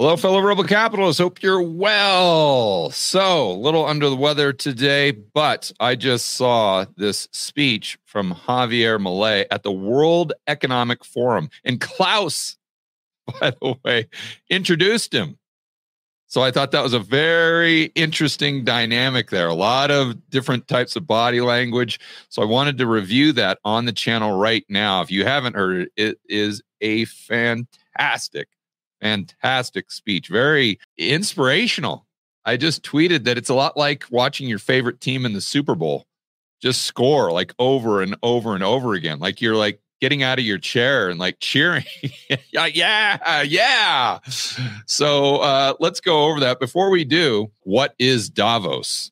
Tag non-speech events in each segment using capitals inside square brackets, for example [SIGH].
Hello, fellow Rebel Capitalists. Hope you're well. So, a little under the weather today, but I just saw this speech from Javier Milei at the World Economic Forum. And Klaus, [LAUGHS] by the way, introduced him. So I thought that was a very interesting dynamic there. A lot of different types of body language. So I wanted to review that on the channel right now. If you haven't heard it, it is a fantastic Fantastic speech. Very inspirational. I just tweeted that it's a lot like watching your favorite team in the Super Bowl just score like over and over and over again. Like you're like getting out of your chair and like cheering. [LAUGHS] yeah, yeah, yeah. So uh, let's go over that. Before we do, what is Davos?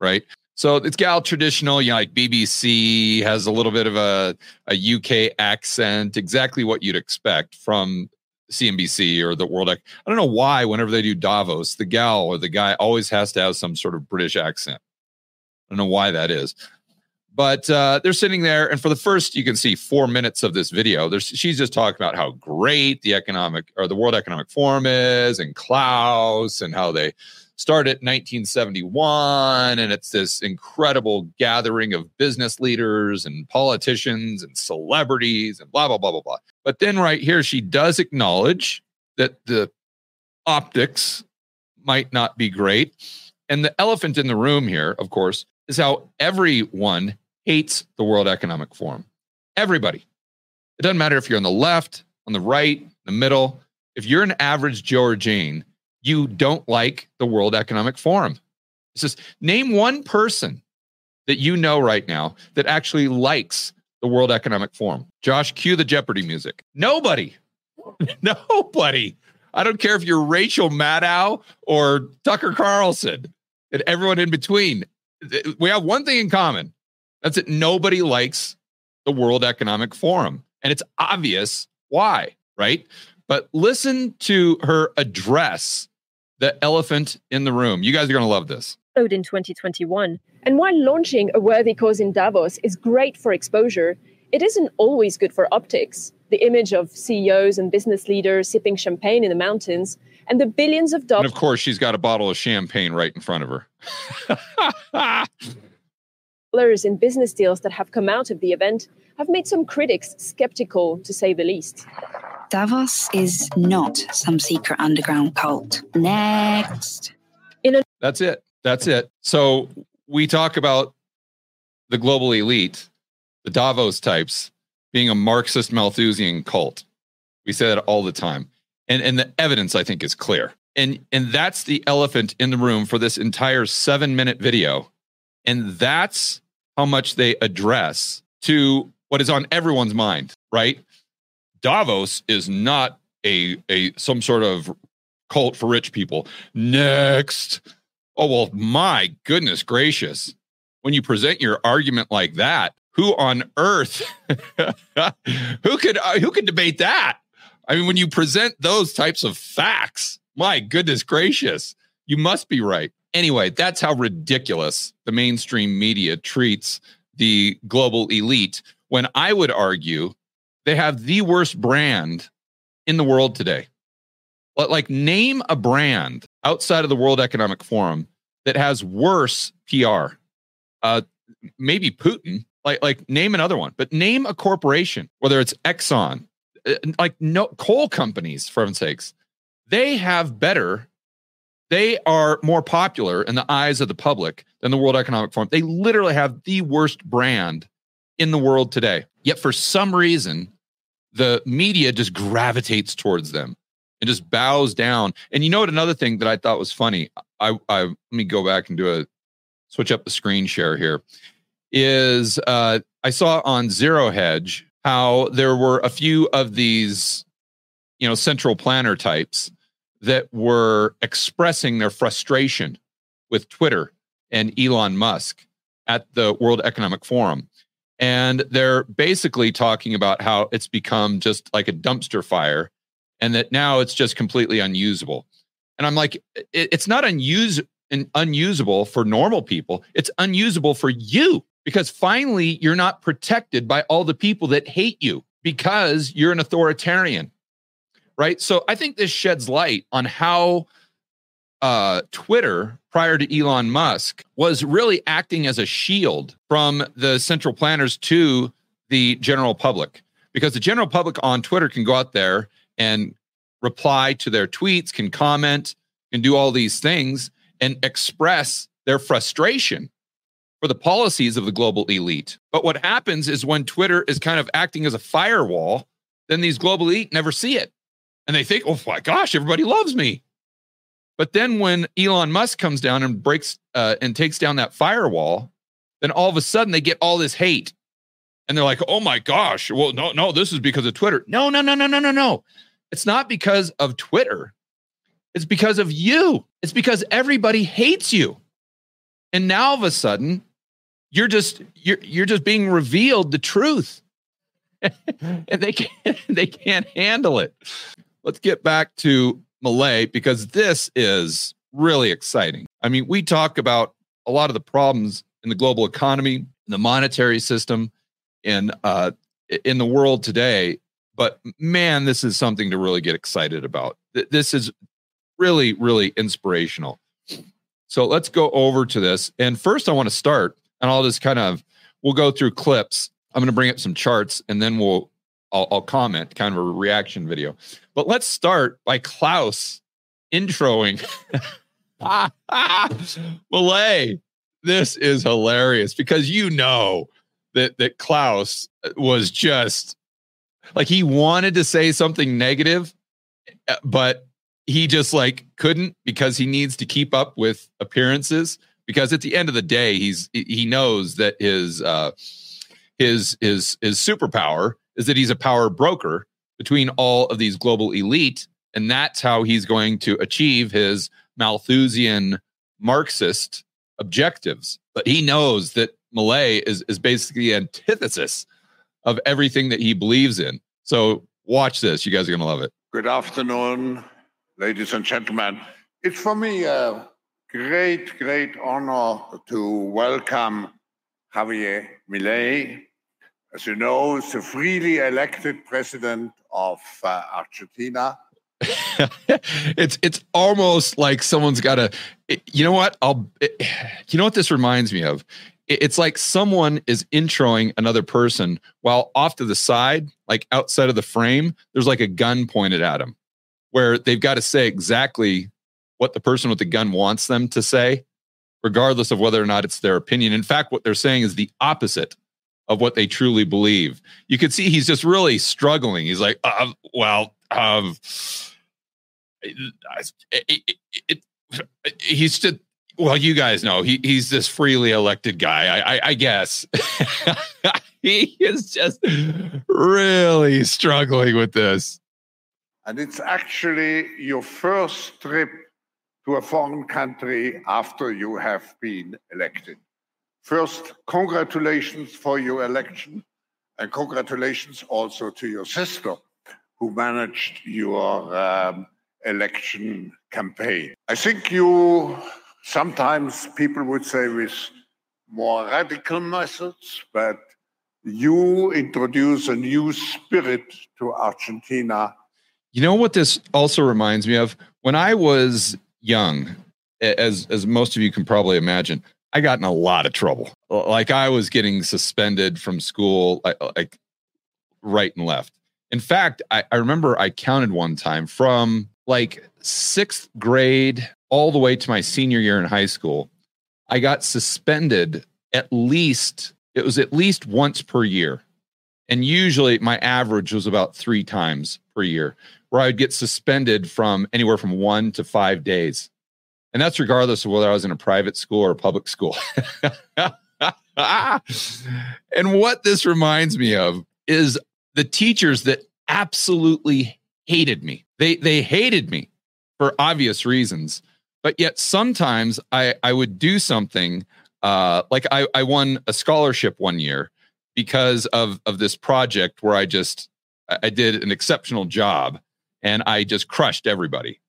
Right. So it's gal traditional, you know, like BBC has a little bit of a, a UK accent, exactly what you'd expect from CNBC or the World. I don't know why whenever they do Davos, the gal or the guy always has to have some sort of British accent. I don't know why that is. But uh, they're sitting there, and for the first, you can see four minutes of this video. There's, she's just talking about how great the economic or the World Economic Forum is, and Klaus, and how they started 1971 and it's this incredible gathering of business leaders and politicians and celebrities and blah blah blah blah blah but then right here she does acknowledge that the optics might not be great. And the elephant in the room here of course is how everyone hates the world economic forum. Everybody. It doesn't matter if you're on the left on the right the middle. If you're an average joe or jane you don't like the World Economic Forum. It says, name one person that you know right now that actually likes the World Economic Forum. Josh, cue the Jeopardy music. Nobody. [LAUGHS] Nobody. I don't care if you're Rachel Maddow or Tucker Carlson and everyone in between. We have one thing in common. That's that nobody likes the World Economic Forum. And it's obvious why, right? But listen to her address the elephant in the room. You guys are going to love this. In 2021. And while launching a worthy cause in Davos is great for exposure, it isn't always good for optics. The image of CEOs and business leaders sipping champagne in the mountains and the billions of dollars. And of course, she's got a bottle of champagne right in front of her. in business deals that have come out of the event have made some critics skeptical, to say the least. Davos is not some secret underground cult. Next. A- That's it. That's it. So we talk about the global elite, the Davos types, being a Marxist Malthusian cult. We say that all the time. And, and the evidence, I think, is clear. And, and that's the elephant in the room for this entire seven minute video. And that's how much they address to what is on everyone's mind, right? Davos is not a a some sort of cult for rich people. Next. Oh well, my goodness gracious. When you present your argument like that, who on earth [LAUGHS] who could uh, who could debate that? I mean, when you present those types of facts, my goodness gracious, you must be right. Anyway, that's how ridiculous the mainstream media treats the global elite when I would argue they have the worst brand in the world today. Like, name a brand outside of the World Economic Forum that has worse PR. Uh, maybe Putin. Like, like name another one, but name a corporation, whether it's Exxon, uh, like no coal companies, for heaven's sakes. They have better. They are more popular in the eyes of the public than the World Economic Forum. They literally have the worst brand in the world today. Yet for some reason, the media just gravitates towards them and just bows down. And you know what? Another thing that I thought was funny. I, I let me go back and do a switch up the screen share here. Is uh, I saw on Zero Hedge how there were a few of these, you know, central planner types that were expressing their frustration with Twitter and Elon Musk at the World Economic Forum. And they're basically talking about how it's become just like a dumpster fire and that now it's just completely unusable. And I'm like, it's not unuse, unusable for normal people. It's unusable for you because finally you're not protected by all the people that hate you because you're an authoritarian. right? So I think this sheds light on how uh, Twitter prior to Elon Musk was really acting as a shield from the central planners to the general public because the general public on Twitter can go out there and reply to their tweets, can comment, can do all these things and express their frustration for the policies of the global elite. But what happens is when Twitter is kind of acting as a firewall, then these global elite never see it. And they think, oh my gosh, everybody loves me. But then when Elon Musk comes down and breaks uh, and takes down that firewall, then all of a sudden they get all this hate. And they're like, oh my gosh, well, no, no, this is because of Twitter. No, no, no, no, no, no, no. It's not because of Twitter. It's because of you. It's because everybody hates you. And now all of a sudden, you're just you're you're just being revealed the truth. [LAUGHS] and they can't [LAUGHS] they can't handle it. Let's get back to Milei because this is really exciting. I mean, we talk about a lot of the problems in the global economy, the monetary system, in uh, in the world today. But man, this is something to really get excited about. This is really, really inspirational. So let's go over to this. And first, I want to start, and I'll just kind of we'll go through clips. I'm going to bring up some charts, and then we'll I'll, I'll comment, kind of a reaction video. But let's start by Klaus introing [LAUGHS] Milei, This is hilarious because you know that that Klaus was just like he wanted to say something negative, uh, but he just like couldn't because he needs to keep up with appearances. Because at the end of the day, he's he knows that his uh, his his his superpower is that he's a power broker between all of these global elite, and that's how he's going to achieve his Malthusian Marxist objectives. But he knows that Milei is is basically antithesis of everything that he believes in. So watch this; you guys are going to love it. Good afternoon, ladies and gentlemen. It's for me a great, great honor to welcome Javier Milei. As you know, the freely elected president of uh, Argentina. [LAUGHS] it's it's almost like someone's got to you know what i'll you know what this reminds me of it's like someone is introing another person while off to the side like outside of the frame there's like a gun pointed at them where they've got to say exactly what the person with the gun wants them to say, regardless of whether or not it's their opinion. In fact, what they're saying is the opposite of what they truly believe. You can see he's just really struggling. He's like, uh, well, um, it, it, it, he's just, well, you guys know he, he's this freely elected guy, I, I, I guess. [LAUGHS] he is just really struggling with this. And it's actually your first trip to a foreign country after you have been elected. First, congratulations for your election, and congratulations also to your sister who managed your um, election campaign. I think you sometimes people would say with more radical methods, but you introduce a new spirit to Argentina you know what this also reminds me of? When I was young, as as most of you can probably imagine, I got in a lot of trouble. Like I was getting suspended from school, like, uh, like right and left. In fact, I, I remember I counted one time from like sixth grade all the way to my senior year in high school. I got suspended at least, it was at least once per year. And usually my average was about three times per year where I would get suspended from anywhere from one to five days. And that's regardless of whether I was in a private school or a public school. [LAUGHS] and what this reminds me of is the teachers that absolutely hated me. They they hated me for obvious reasons. But yet sometimes I, I would do something uh, like I, I won a scholarship one year because of, of this project where I just I did an exceptional job and I just crushed everybody.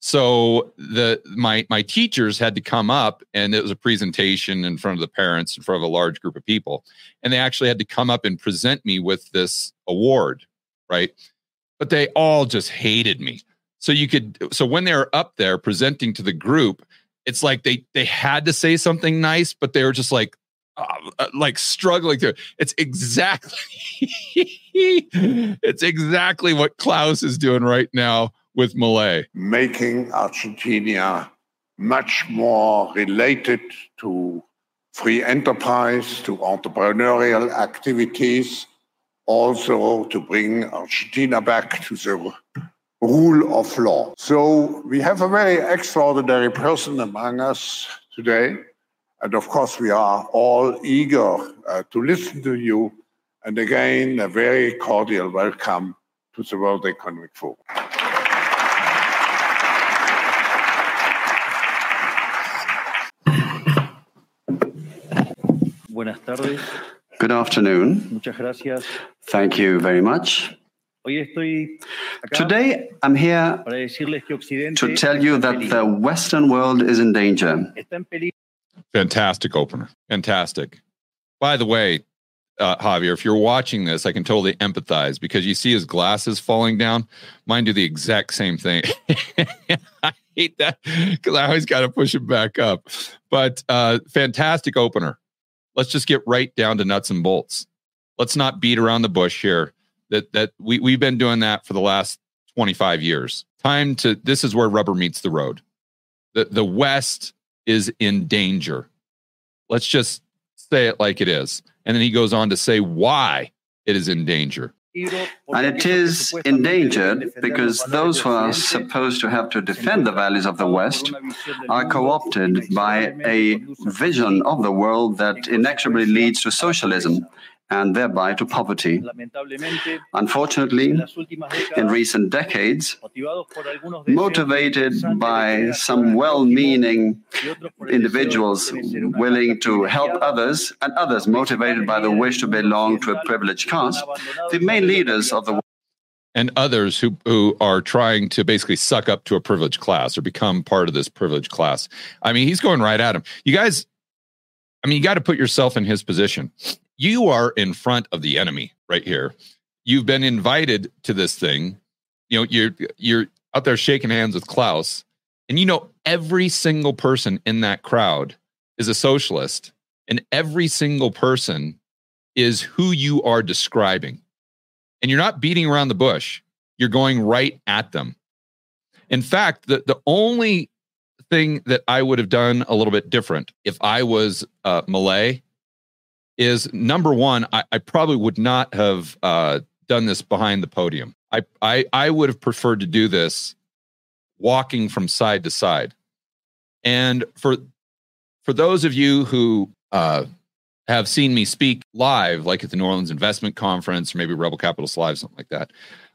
So the my my teachers had to come up and it was a presentation in front of the parents in front of a large group of people and they actually had to come up and present me with this award, right? but they all just hated me. So you could so when they're up there presenting to the group, it's like they they had to say something nice, but they were just like uh, like struggling to. It's exactly [LAUGHS] it's exactly what Klaus is doing right now with Milei. Making Argentina much more related to free enterprise, to entrepreneurial activities, also to bring Argentina back to the rule of law. So we have a very extraordinary person among us today. And of course, we are all eager uh, to listen to you. And again, a very cordial welcome to the World Economic Forum. Buenas tardes. Good afternoon. Muchas gracias. Thank you very much. Hoy estoy acá Today, I'm here para decirles que Occidente to tell you that the Western world is in danger. está en peligro Fantastic opener. Fantastic. By the way, uh, Javier, if you're watching this, I can totally empathize because you see his glasses falling down. Mine do the exact same thing. [LAUGHS] I hate that because I always got to push him back up. But uh, fantastic opener. Let's just get right down to nuts and bolts. Let's not beat around the bush here. That that we we've been doing that for the last 25 years. Time to this is where rubber meets the road. The the West is in danger. Let's just say it like it is. And then he goes on to say why it is in danger. And it is endangered because those who are supposed to have to defend the values of the West are co opted by a vision of the world that inexorably leads to socialism and thereby to poverty. Unfortunately, in recent decades, motivated by some well meaning individuals willing to help others and others motivated by the wish to belong to a privileged caste, the main leaders of the And others who, who are trying to basically suck up to a privileged class or become part of this privileged class. I mean, he's going right at him. You guys, I mean, you got to put yourself in his position. You are in front of the enemy right here. You've been invited to this thing. You know, you're you're out there shaking hands with Klaus, and you know every single person in that crowd is a socialist, and every single person is who you are describing. And you're not beating around the bush. You're going right at them. In fact, the, the only thing that I would have done a little bit different if I was uh, Milei is number one, I, I probably would not have uh, done this behind the podium. I, I I would have preferred to do this walking from side to side. And for for those of you who uh, have seen me speak live, like at the New Orleans Investment Conference or maybe Rebel Capitalist Live, something like that,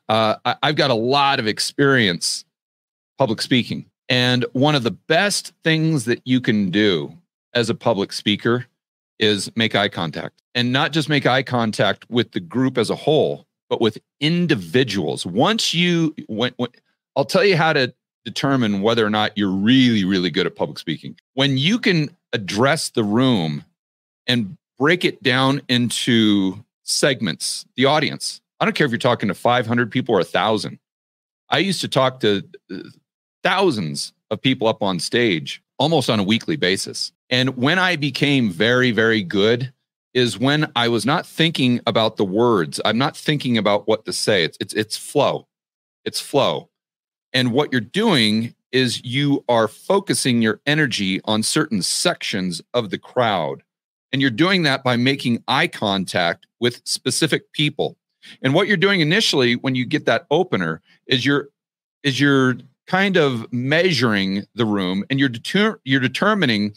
uh, I, I've got a lot of experience public speaking. And one of the best things that you can do as a public speaker is make eye contact and not just make eye contact with the group as a whole, but with individuals. Once you, when, when I'll tell you how to determine whether or not you're really, really good at public speaking. When you can address the room and break it down into segments, the audience. I don't care if you're talking to 500 people or a thousand. I used to talk to uh, thousands of people up on stage almost on a weekly basis. And when I became very, very good is when I was not thinking about the words. I'm not thinking about what to say. It's it's it's flow. It's flow. And what you're doing is you are focusing your energy on certain sections of the crowd. And you're doing that by making eye contact with specific people. And what you're doing initially when you get that opener is you're is you're kind of measuring the room and you're deter- you're determining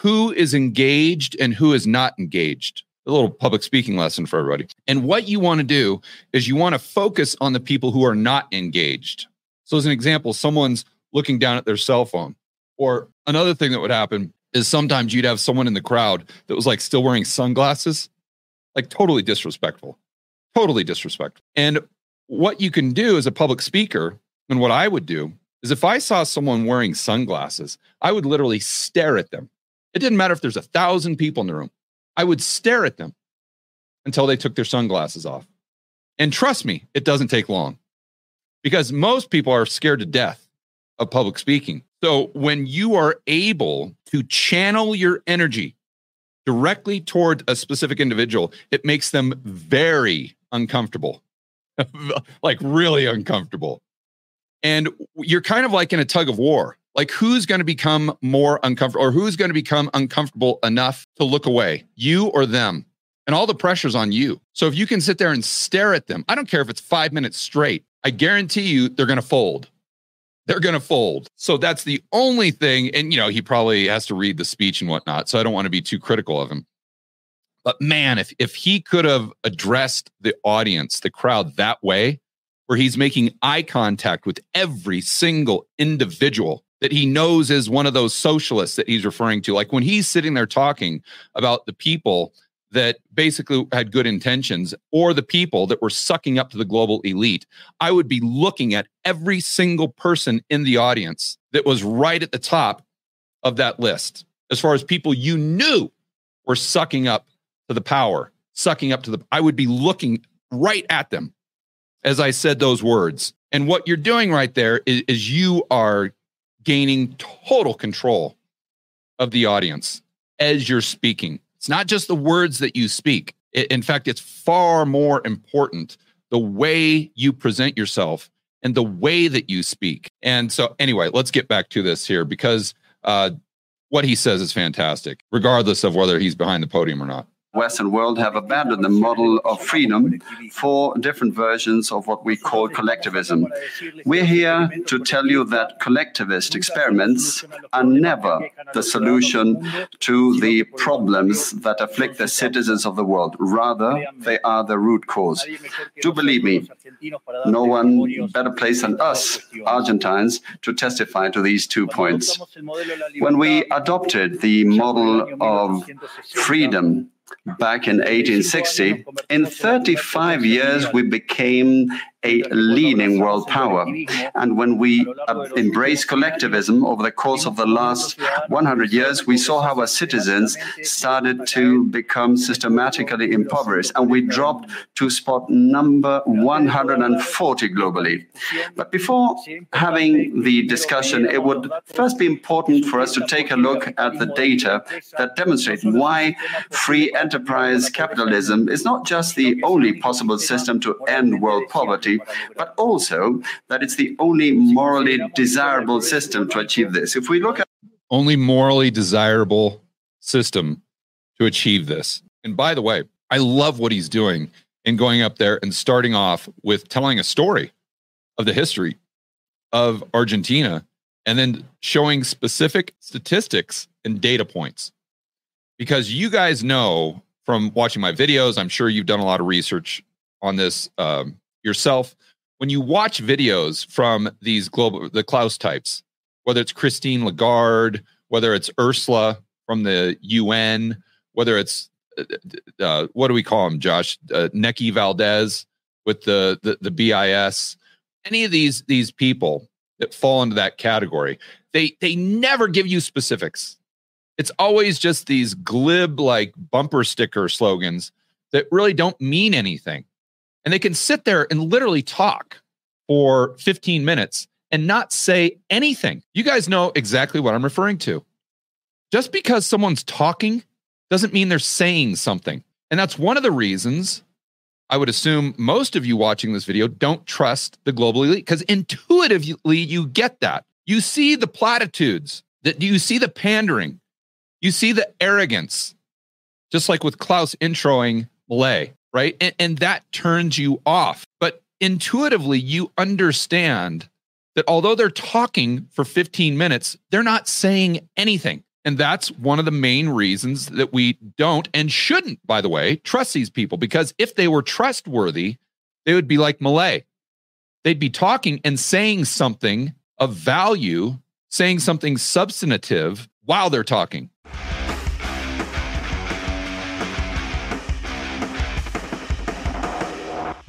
who is engaged and who is not engaged. A little public speaking lesson for everybody. And what you want to do is you want to focus on the people who are not engaged. So as an example, someone's looking down at their cell phone. Or another thing that would happen is sometimes you'd have someone in the crowd that was like still wearing sunglasses, like totally disrespectful. Totally disrespectful. And what you can do as a public speaker, and what I would do is if I saw someone wearing sunglasses, I would literally stare at them. It didn't matter if there's a thousand people in the room. I would stare at them until they took their sunglasses off. And trust me, it doesn't take long. because most people are scared to death of public speaking. So when you are able to channel your energy directly toward a specific individual, it makes them very uncomfortable, [LAUGHS] like really uncomfortable. And you're kind of like in a tug of war. Like, who's going to become more uncomfortable or who's going to become uncomfortable enough to look away, you or them? And all the pressure's on you. So, if you can sit there and stare at them, I don't care if it's five minutes straight, I guarantee you they're going to fold. They're going to fold. So, that's the only thing. And, you know, he probably has to read the speech and whatnot. So, I don't want to be too critical of him. But man, if, if he could have addressed the audience, the crowd that way, where he's making eye contact with every single individual that he knows is one of those socialists that he's referring to. Like when he's sitting there talking about the people that basically had good intentions or the people that were sucking up to the global elite, I would be looking at every single person in the audience that was right at the top of that list as far as people you knew were sucking up to the power, sucking up to the, I would be looking right at them as I said those words. And what you're doing right there is, is you are gaining total control of the audience as you're speaking. It's not just the words that you speak. It, in fact, it's far more important the way you present yourself and the way that you speak. And so, anyway, let's get back to this here because uh, what he says is fantastic, regardless of whether he's behind the podium or not. Western world have abandoned the model of freedom for different versions of what we call collectivism. We're here to tell you that collectivist experiments are never the solution to the problems that afflict the citizens of the world. Rather, they are the root cause. Do believe me, no one better placed than us, Argentines, to testify to these two points. When we adopted the model of freedom, back in 1860, in 35 years, we became a leading world power. And when we uh, embraced collectivism over the course of the last 100 years, we saw how our citizens started to become systematically impoverished. And we dropped to spot number 140 globally. But before having the discussion, it would first be important for us to take a look at the data that demonstrate why free enterprise capitalism is not just the only possible system to end world poverty but also that it's the only morally desirable system to achieve this. If we look at only morally desirable system to achieve this. And by the way, I love what he's doing in going up there and starting off with telling a story of the history of Argentina and then showing specific statistics and data points. Because you guys know from watching my videos, I'm sure you've done a lot of research on this um, yourself when you watch videos from these global the Klaus types, whether it's Christine Lagarde, whether it's Ursula from the UN, whether it's uh, uh, what do we call him, Josh? Uh, Neki Valdez with the, the the BIS. Any of these these people that fall into that category, they they never give you specifics. It's always just these glib like bumper sticker slogans that really don't mean anything and they can sit there and literally talk for 15 minutes and not say anything. You guys know exactly what I'm referring to. Just because someone's talking doesn't mean they're saying something. And that's one of the reasons I would assume most of you watching this video don't trust the global elite because intuitively you get that. You see the platitudes, that you see the pandering, you see the arrogance, just like with Klaus introing Milei right? And, and that turns you off. But intuitively, you understand that although they're talking for 15 minutes, they're not saying anything. And that's one of the main reasons that we don't and shouldn't, by the way, trust these people. Because if they were trustworthy, they would be like Milei. They'd be talking and saying something of value, saying something substantive while they're talking.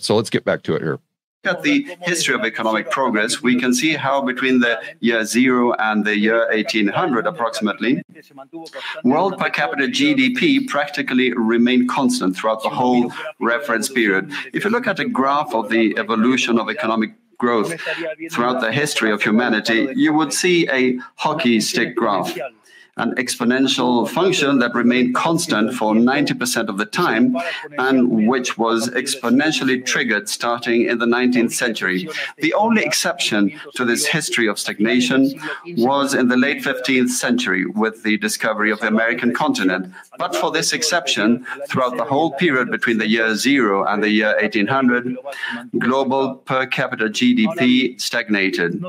So let's get back to it here. At the history of economic progress, we can see how between the year zero and the year 1800, approximately, world per capita GDP practically remained constant throughout the whole reference period. If you look at a graph of the evolution of economic growth throughout the history of humanity, you would see a hockey stick graph an exponential function that remained constant for 90% of the time and which was exponentially triggered starting in the 19th century. The only exception to this history of stagnation was in the late 15th century with the discovery of the American continent. But for this exception, throughout the whole period between the year zero and the year 1800, global per capita GDP stagnated.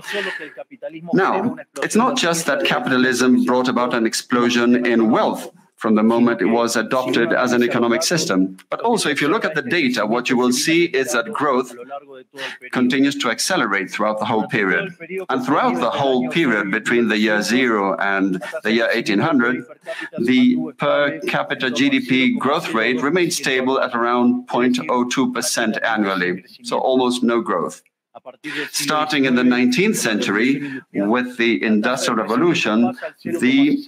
Now, it's not just that capitalism brought an explosion in wealth from the moment it was adopted as an economic system. But also, if you look at the data, what you will see is that growth continues to accelerate throughout the whole period. And throughout the whole period between the year zero and the year 1800, the per capita GDP growth rate remained stable at around 0.02% annually, so almost no growth. Starting in the 19th century with the Industrial Revolution, the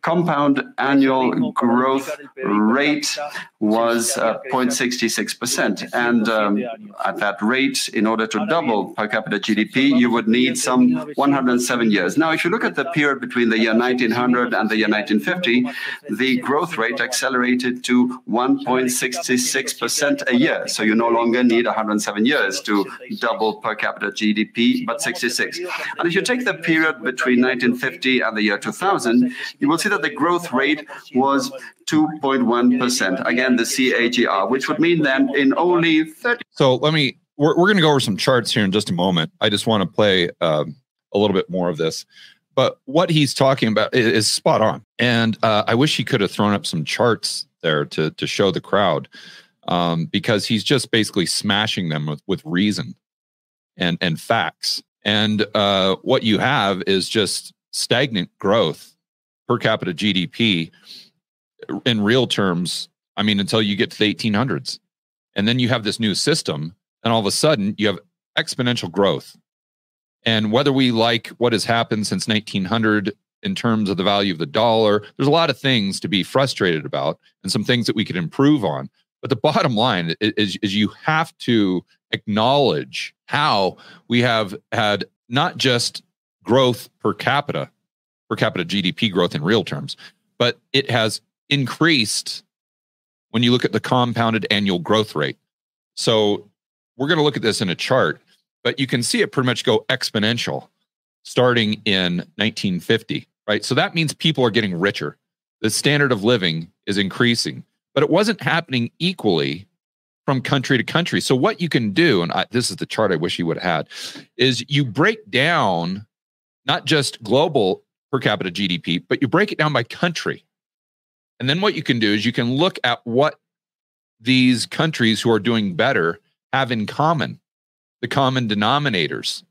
compound annual growth rate was uh, 0.66%. And um, at that rate, in order to double per capita GDP, you would need some 107 years. Now, if you look at the period between the year 1900 and the year 1950, the growth rate accelerated to 1.66% a year. So you no longer need 107 years to double double per capita GDP, but 66. And if you take the period between 1950 and the year 2000, you will see that the growth rate was 2.1%. Again, the CAGR, which would mean then in only 30. So let me, we're, we're going to go over some charts here in just a moment. I just want to play um, a little bit more of this. But what he's talking about is, is spot on. And uh, I wish he could have thrown up some charts there to, to show the crowd um, because he's just basically smashing them with, with reason and and facts. And uh, what you have is just stagnant growth per capita GDP in real terms. I mean, until you get to the 1800s, and then you have this new system, and all of a sudden you have exponential growth. And whether we like what has happened since 1900 in terms of the value of the dollar, there's a lot of things to be frustrated about, and some things that we could improve on. But the bottom line is, is you have to acknowledge how we have had not just growth per capita, per capita GDP growth in real terms, but it has increased when you look at the compounded annual growth rate. So we're going to look at this in a chart, but you can see it pretty much go exponential starting in 1950, right? So that means people are getting richer. The standard of living is increasing but it wasn't happening equally from country to country. So what you can do, and I, this is the chart I wish you would have had, is you break down not just global per capita GDP, but you break it down by country. And then what you can do is you can look at what these countries who are doing better have in common, the common denominators.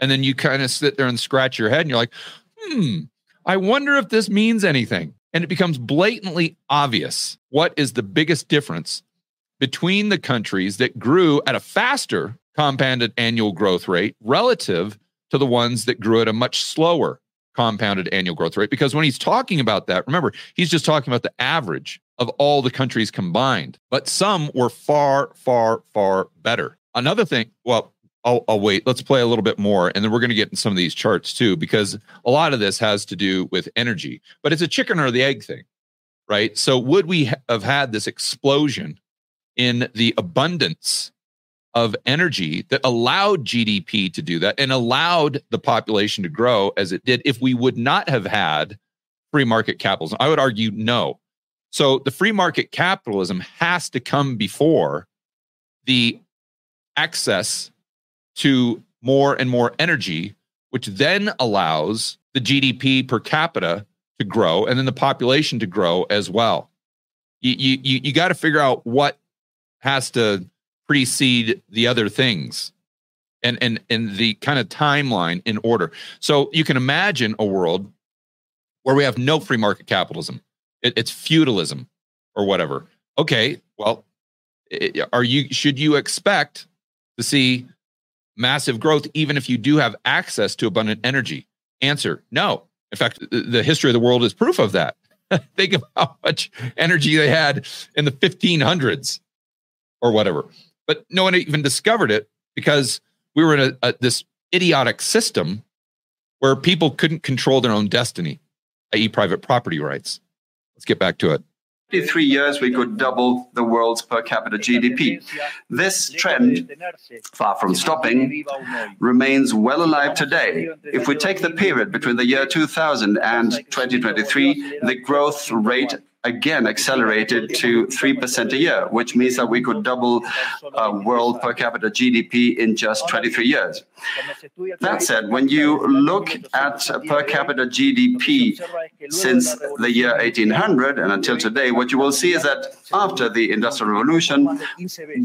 And then you kind of sit there and scratch your head and you're like, hmm, I wonder if this means anything and it becomes blatantly obvious what is the biggest difference between the countries that grew at a faster compounded annual growth rate relative to the ones that grew at a much slower compounded annual growth rate. Because when he's talking about that, remember, he's just talking about the average of all the countries combined, but some were far, far, far better. Another thing, well, I'll, I'll, wait. Let's play a little bit more, and then we're going to get in some of these charts too, because a lot of this has to do with energy. But it's a chicken or the egg thing, right? So, would we have had this explosion in the abundance of energy that allowed GDP to do that and allowed the population to grow as it did if we would not have had free market capitalism? I would argue no. So the free market capitalism has to come before the access to more and more energy, which then allows the GDP per capita to grow and then the population to grow as well. You, you, you got to figure out what has to precede the other things and, and, and the kind of timeline in order. So you can imagine a world where we have no free market capitalism, it, it's feudalism or whatever. Okay, well, are you should you expect to see massive growth even if you do have access to abundant energy? Answer: No. In fact, the history of the world is proof of that. [LAUGHS] Think of how much energy they had in the 1500s or whatever. But no one even discovered it because we were in a, a, this idiotic system where people couldn't control their own destiny, i.e., private property rights. Let's get back to it. 53 years, we could double the world's per capita GDP. This trend, far from stopping, remains well alive today. If we take the period between the year 2000 and 2023, the growth rate again accelerated to 3% a year, which means that we could double uh, world per capita GDP in just 23 years. That said, when you look at per capita GDP since the year 1800 and until today, what you will see is that after the Industrial Revolution,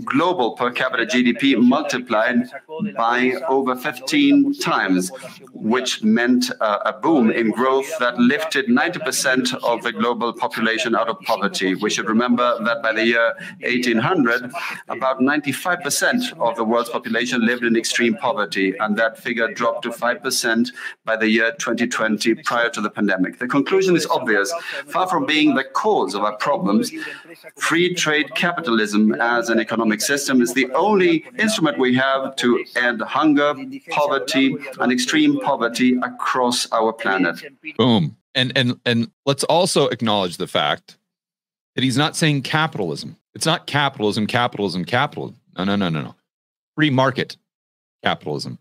global per capita GDP multiplied by over 15 times, which meant uh, a boom in growth that lifted 90% of the global population out of poverty. We should remember that by the year 1800, about 95% of the world's population lived in extreme poverty, and that figure dropped to 5% by the year 2020 prior to the pandemic. The conclusion is obvious. Far from being the cause of our problems, free trade capitalism as an economic system is the only instrument we have to end hunger, poverty, and extreme poverty across our planet. Boom. And and and let's also acknowledge the fact that he's not saying capitalism. It's not capitalism, capitalism, capitalism. No, no, no, no, no. Free market capitalism.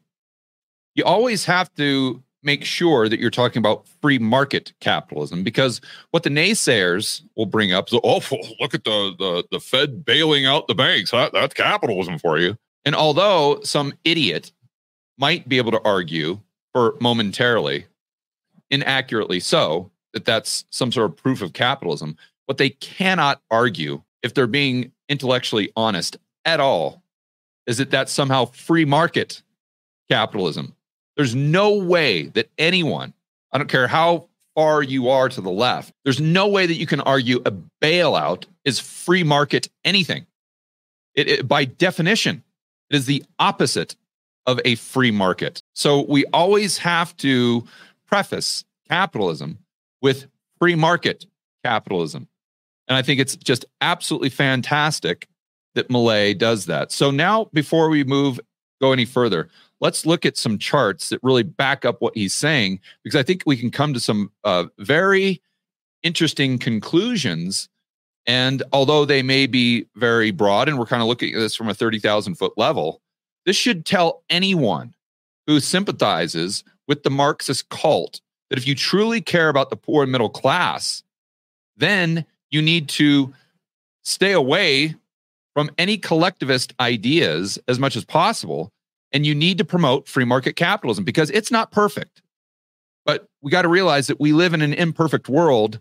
You always have to make sure that you're talking about free market capitalism because what the naysayers will bring up is oh [LAUGHS] look at the the, the fed bailing out the banks that, that's capitalism for you and although some idiot might be able to argue for momentarily inaccurately so that that's some sort of proof of capitalism what they cannot argue if they're being intellectually honest at all is that that's somehow free market capitalism there's no way that anyone, I don't care how far you are to the left, there's no way that you can argue a bailout is free market anything. It, it, by definition, it is the opposite of a free market. So we always have to preface capitalism with free market capitalism. And I think it's just absolutely fantastic that Milei does that. So now, before we move, go any further, let's look at some charts that really back up what he's saying, because I think we can come to some uh, very interesting conclusions. And although they may be very broad, and we're kind of looking at this from a 30,000 foot level, this should tell anyone who sympathizes with the Marxist cult that if you truly care about the poor and middle class, then you need to stay away from any collectivist ideas as much as possible and you need to promote free market capitalism because it's not perfect. But we got to realize that we live in an imperfect world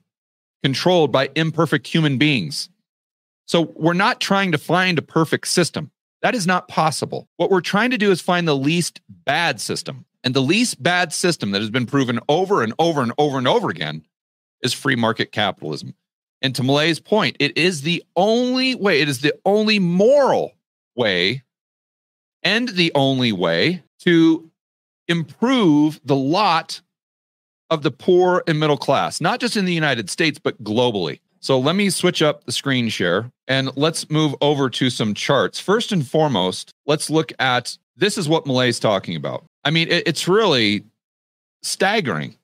controlled by imperfect human beings. So we're not trying to find a perfect system. That is not possible. What we're trying to do is find the least bad system. And the least bad system that has been proven over and over and over and over again is free market capitalism. And to Milei's point, it is the only way, it is the only moral way and the only way to improve the lot of the poor and middle class, not just in the United States, but globally. So let me switch up the screen share and let's move over to some charts. First and foremost, let's look at this is what Milei's talking about. I mean, it's really staggering,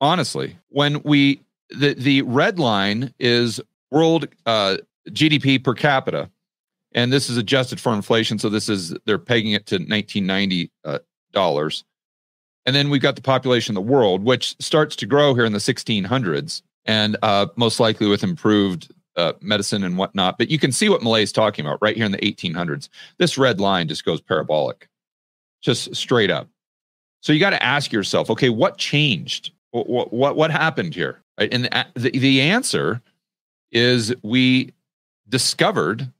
honestly. When we, the, the red line is world uh, GDP per capita, and this is adjusted for inflation. So this is they're pegging it to 1990 uh, dollars. And then we've got the population of the world, which starts to grow here in the 1600s, and uh, most likely with improved uh, medicine and whatnot. But you can see what Milei is talking about right here in the 1800s. This red line just goes parabolic, just straight up. So you got to ask yourself, okay, what changed? What what what happened here? Right? And uh, the, the answer is we discovered,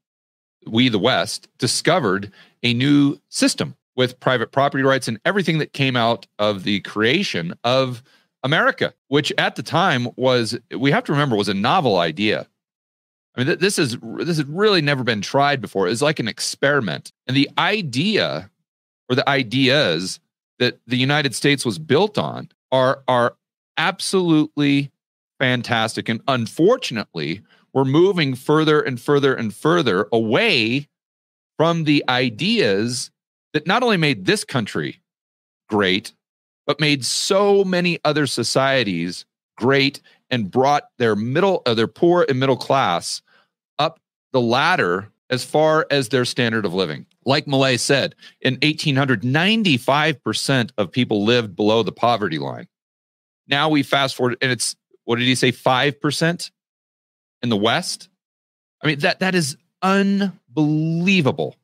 we the West discovered a new system with private property rights and everything that came out of the creation of America, which at the time was we have to remember was a novel idea. I mean, th- this is this has really never been tried before. It's like an experiment, and the idea or the ideas that the United States was built on are are absolutely fantastic. And unfortunately, we're moving further and further and further away from the ideas that not only made this country great, but made so many other societies great and brought their middle, uh, their poor and middle class up the ladder as far as their standard of living. Like Milei said, in 1800, 95% of people lived below the poverty line. Now we fast forward, and it's what did he say, 5% in the West? I mean, that that is unbelievable.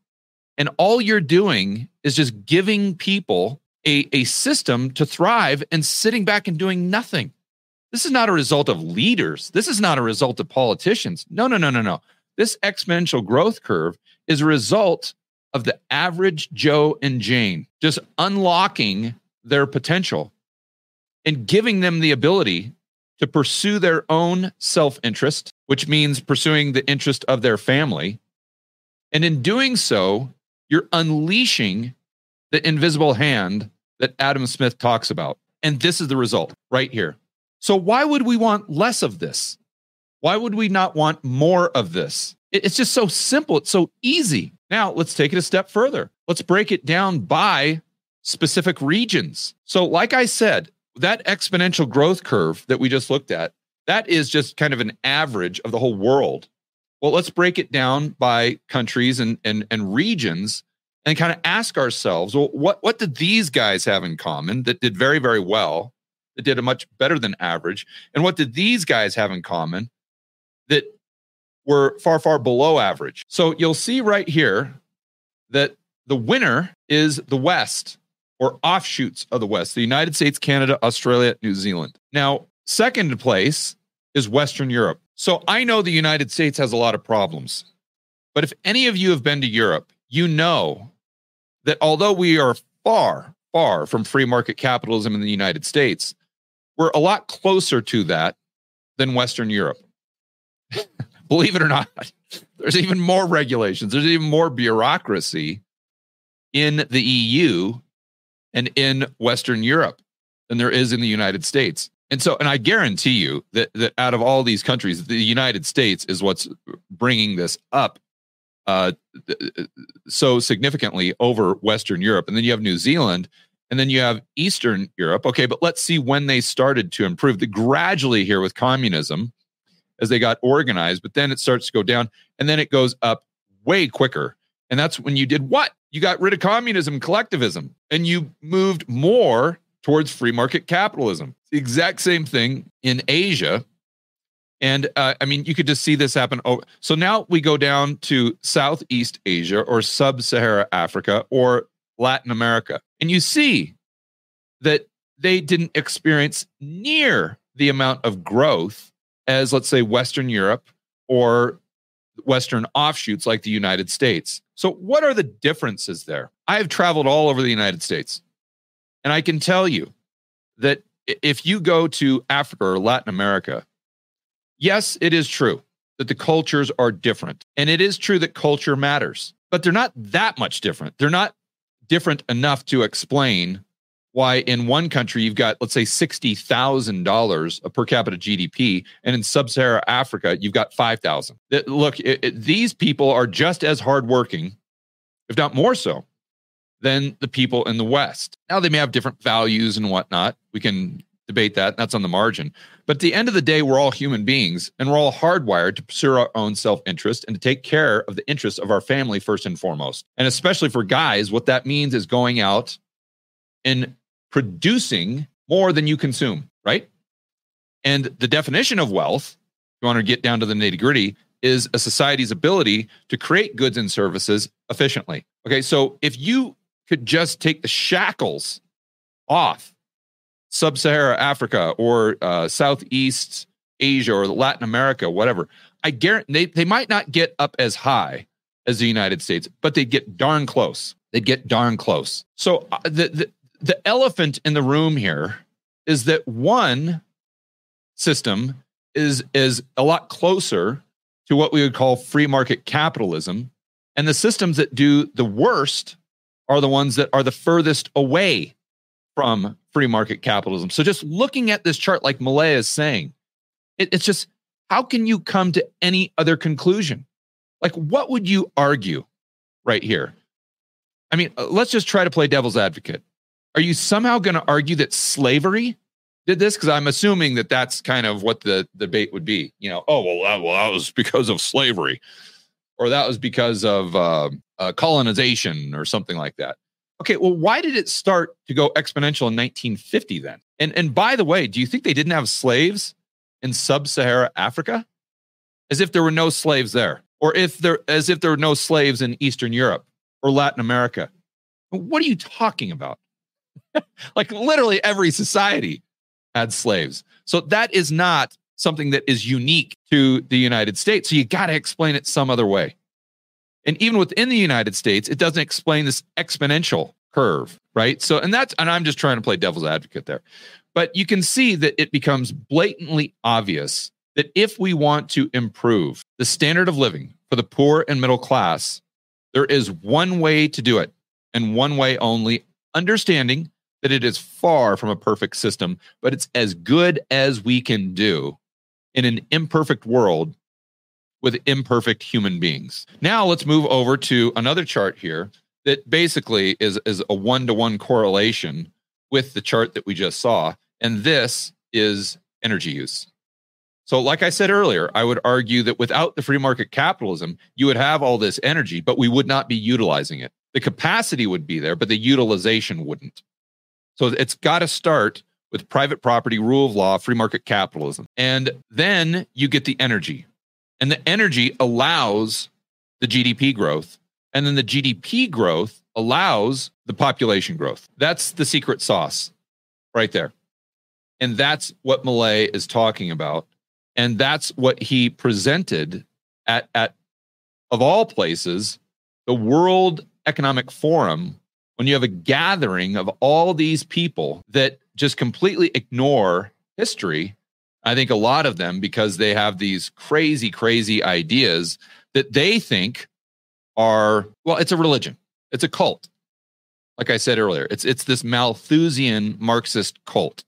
And all you're doing is just giving people a, a system to thrive and sitting back and doing nothing. This is not a result of leaders. This is not a result of politicians. No, no, no, no, no. This exponential growth curve is a result of the average Joe and Jane just unlocking their potential and giving them the ability to pursue their own self interest, which means pursuing the interest of their family. And in doing so, you're unleashing the invisible hand that Adam Smith talks about. And this is the result right here. So, why would we want less of this? Why would we not want more of this? It's just so simple. It's so easy. Now, let's take it a step further. Let's break it down by specific regions. So, like I said, that exponential growth curve that we just looked at, that is just kind of an average of the whole world. Well, let's break it down by countries and, and, and regions and kind of ask ourselves, well, what, what did these guys have in common that did very, very well, that did a much better than average? And what did these guys have in common that were far, far below average? So you'll see right here that the winner is the West or offshoots of the West, the United States, Canada, Australia, New Zealand. Now, second place is Western Europe. So I know the United States has a lot of problems. But if any of you have been to Europe, you know that although we are far, far from free market capitalism in the United States, we're a lot closer to that than Western Europe. [LAUGHS] Believe it or not, there's even more regulations, there's even more bureaucracy in the EU and in Western Europe than there is in the United States. And so, and I guarantee you that that out of all these countries, the United States is what's bringing this up uh, so significantly over Western Europe. And then you have New Zealand, and then you have Eastern Europe. Okay, but let's see when they started to improve. The gradually here with communism, as they got organized, but then it starts to go down, and then it goes up way quicker. And that's when you did what? You got rid of communism, collectivism, and you moved more towards free market capitalism. The exact same thing in Asia. And uh, I mean, you could just see this happen. Oh, so now we go down to Southeast Asia or Sub Sahara Africa or Latin America. And you see that they didn't experience near the amount of growth as, let's say, Western Europe or Western offshoots like the United States. So, what are the differences there? I have traveled all over the United States, and I can tell you that if you go to Africa or Latin America, yes, it is true that the cultures are different. And it is true that culture matters, but they're not that much different. They're not different enough to explain why in one country you've got let's say $60,000 per capita GDP and in sub-Saharan Africa you've got 5,000. Look, it, it, these people are just as hardworking if not more so than the people in the West. Now they may have different values and whatnot. We can debate that. That's on the margin. But at the end of the day, we're all human beings and we're all hardwired to pursue our own self interest and to take care of the interests of our family first and foremost. And especially for guys, what that means is going out and producing more than you consume, right? And the definition of wealth, if you want to get down to the nitty gritty, is a society's ability to create goods and services efficiently. Okay, so if you could just take the shackles off sub Saharan Africa or uh, Southeast Asia or Latin America, whatever, I guarantee they, they might not get up as high as the United States, but they'd get darn close. They'd get darn close. So uh, the, the, the elephant in the room here is that one system is is a lot closer to what we would call free market capitalism. And the systems that do the worst are the ones that are the furthest away from free market capitalism. So just looking at this chart like Milei is saying it, it's just how can you come to any other conclusion? Like what would you argue right here? I mean uh, let's just try to play devil's advocate are you somehow going to argue that slavery did this because I'm assuming that that's kind of what the debate would be. You know, oh well, that, well, that was because of slavery, or that was because of uh, uh, colonization, or something like that. Okay, well, why did it start to go exponential in 1950 then? And and by the way, do you think they didn't have slaves in sub-Sahara Africa? As if there were no slaves there, or if there as if there were no slaves in Eastern Europe or Latin America. What are you talking about? [LAUGHS] like literally every society had slaves. So that is not something that is unique to the United States. So you got to explain it some other way. And even within the United States, it doesn't explain this exponential curve, right? So, and that's, and I'm just trying to play devil's advocate there. But you can see that it becomes blatantly obvious that if we want to improve the standard of living for the poor and middle class, there is one way to do it and one way only understanding that it is far from a perfect system, but it's as good as we can do in an imperfect world with imperfect human beings. Now let's move over to another chart here that basically is, is a one to one correlation with the chart that we just saw. And this is energy use. So, like I said earlier, I would argue that without the free market capitalism, you would have all this energy, but we would not be utilizing it. The capacity would be there, but the utilization wouldn't. So it's got to start with private property, rule of law, free market capitalism. And then you get the energy. And the energy allows the GDP growth. And then the GDP growth allows the population growth. That's the secret sauce right there. And that's what Milei is talking about. And that's what he presented at, at of all places, the World Economic Forum when you have a gathering of all these people that just completely ignore history, I think a lot of them, because they have these crazy, crazy ideas that they think are, well, it's a religion, it's a cult. Like I said earlier, it's it's this Malthusian Marxist cult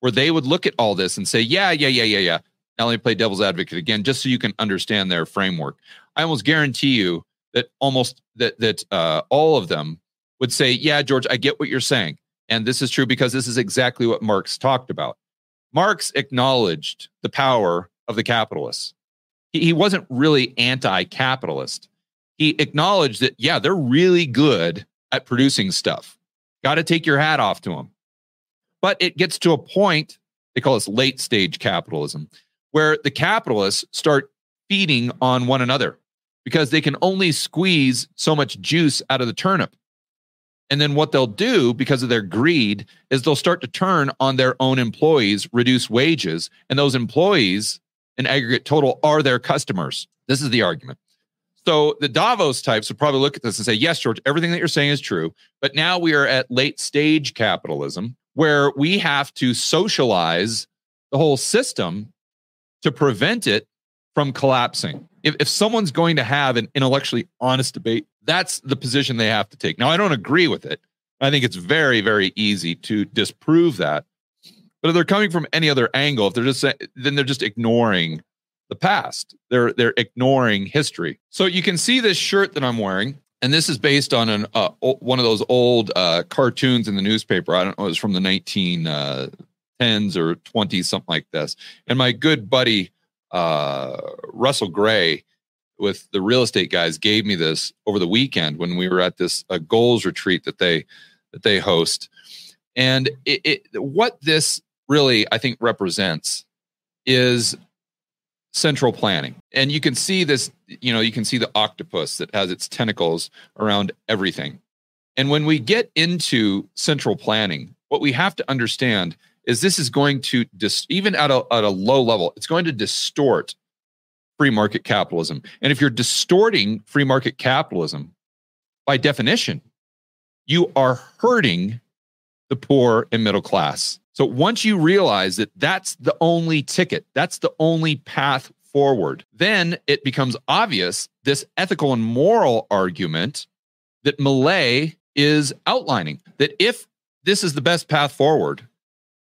where they would look at all this and say, yeah, yeah, yeah, yeah, yeah. Now let me play devil's advocate again, just so you can understand their framework. I almost guarantee you that almost that that uh, all of them would say, Yeah, George, I get what you're saying. And this is true because this is exactly what Marx talked about. Marx acknowledged the power of the capitalists. He, he wasn't really anti capitalist. He acknowledged that, yeah, they're really good at producing stuff. Got to take your hat off to them. But it gets to a point, they call this late stage capitalism, where the capitalists start feeding on one another because they can only squeeze so much juice out of the turnip. And then what they'll do because of their greed is they'll start to turn on their own employees, reduce wages, and those employees in aggregate total are their customers. This is the argument. So the Davos types would probably look at this and say, yes, George, everything that you're saying is true. But now we are at late stage capitalism where we have to socialize the whole system to prevent it from collapsing. If, if someone's going to have an intellectually honest debate that's the position they have to take. Now, I don't agree with it. I think it's very, very easy to disprove that. But if they're coming from any other angle, if they're just saying, then they're just ignoring the past. They're they're ignoring history. So you can see this shirt that I'm wearing, and this is based on an uh, one of those old uh, cartoons in the newspaper. I don't know, it was from the 19 uh, 10s or 20s, something like this. And my good buddy, uh, Russell Gray, with the real estate guys, gave me this over the weekend when we were at this uh, goals retreat that they that they host. And it, it, what this really, I think, represents is central planning. And you can see this, you know, you can see the octopus that has its tentacles around everything. And when we get into central planning, what we have to understand is this is going to dis- even at a, at a low level, it's going to distort free market capitalism. And if you're distorting free market capitalism, by definition, you are hurting the poor and middle class. So once you realize that that's the only ticket, that's the only path forward, then it becomes obvious this ethical and moral argument that Milei is outlining that if this is the best path forward,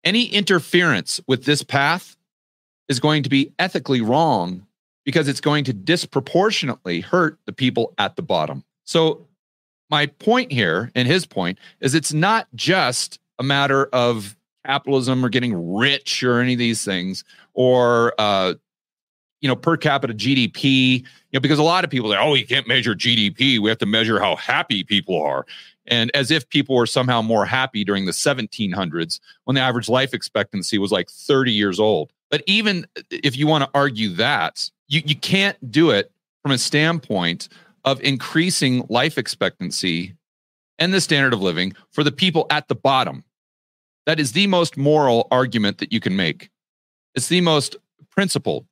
any interference with this path is going to be ethically wrong because it's going to disproportionately hurt the people at the bottom. So, my point here and his point is it's not just a matter of capitalism or getting rich or any of these things or uh, you know per capita gdp you know because a lot of people say oh you can't measure gdp we have to measure how happy people are and as if people were somehow more happy during the 1700s when the average life expectancy was like 30 years old but even if you want to argue that you, you can't do it from a standpoint of increasing life expectancy and the standard of living for the people at the bottom. That is the most moral argument that you can make. It's the most principled.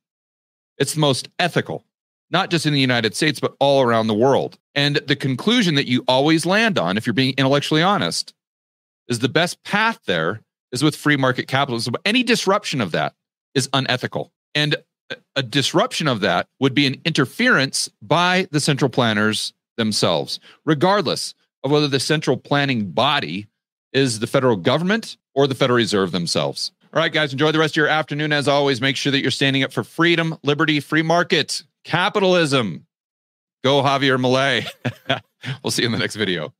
It's the most ethical, not just in the United States, but all around the world. And the conclusion that you always land on, if you're being intellectually honest, is the best path there is with free market capitalism. Any disruption of that is unethical. And a disruption of that would be an interference by the central planners themselves, regardless of whether the central planning body is the federal government or the Federal Reserve themselves. All right, guys, enjoy the rest of your afternoon. As always, make sure that you're standing up for freedom, liberty, free market, capitalism. Go Javier Milei. [LAUGHS] we'll see you in the next video.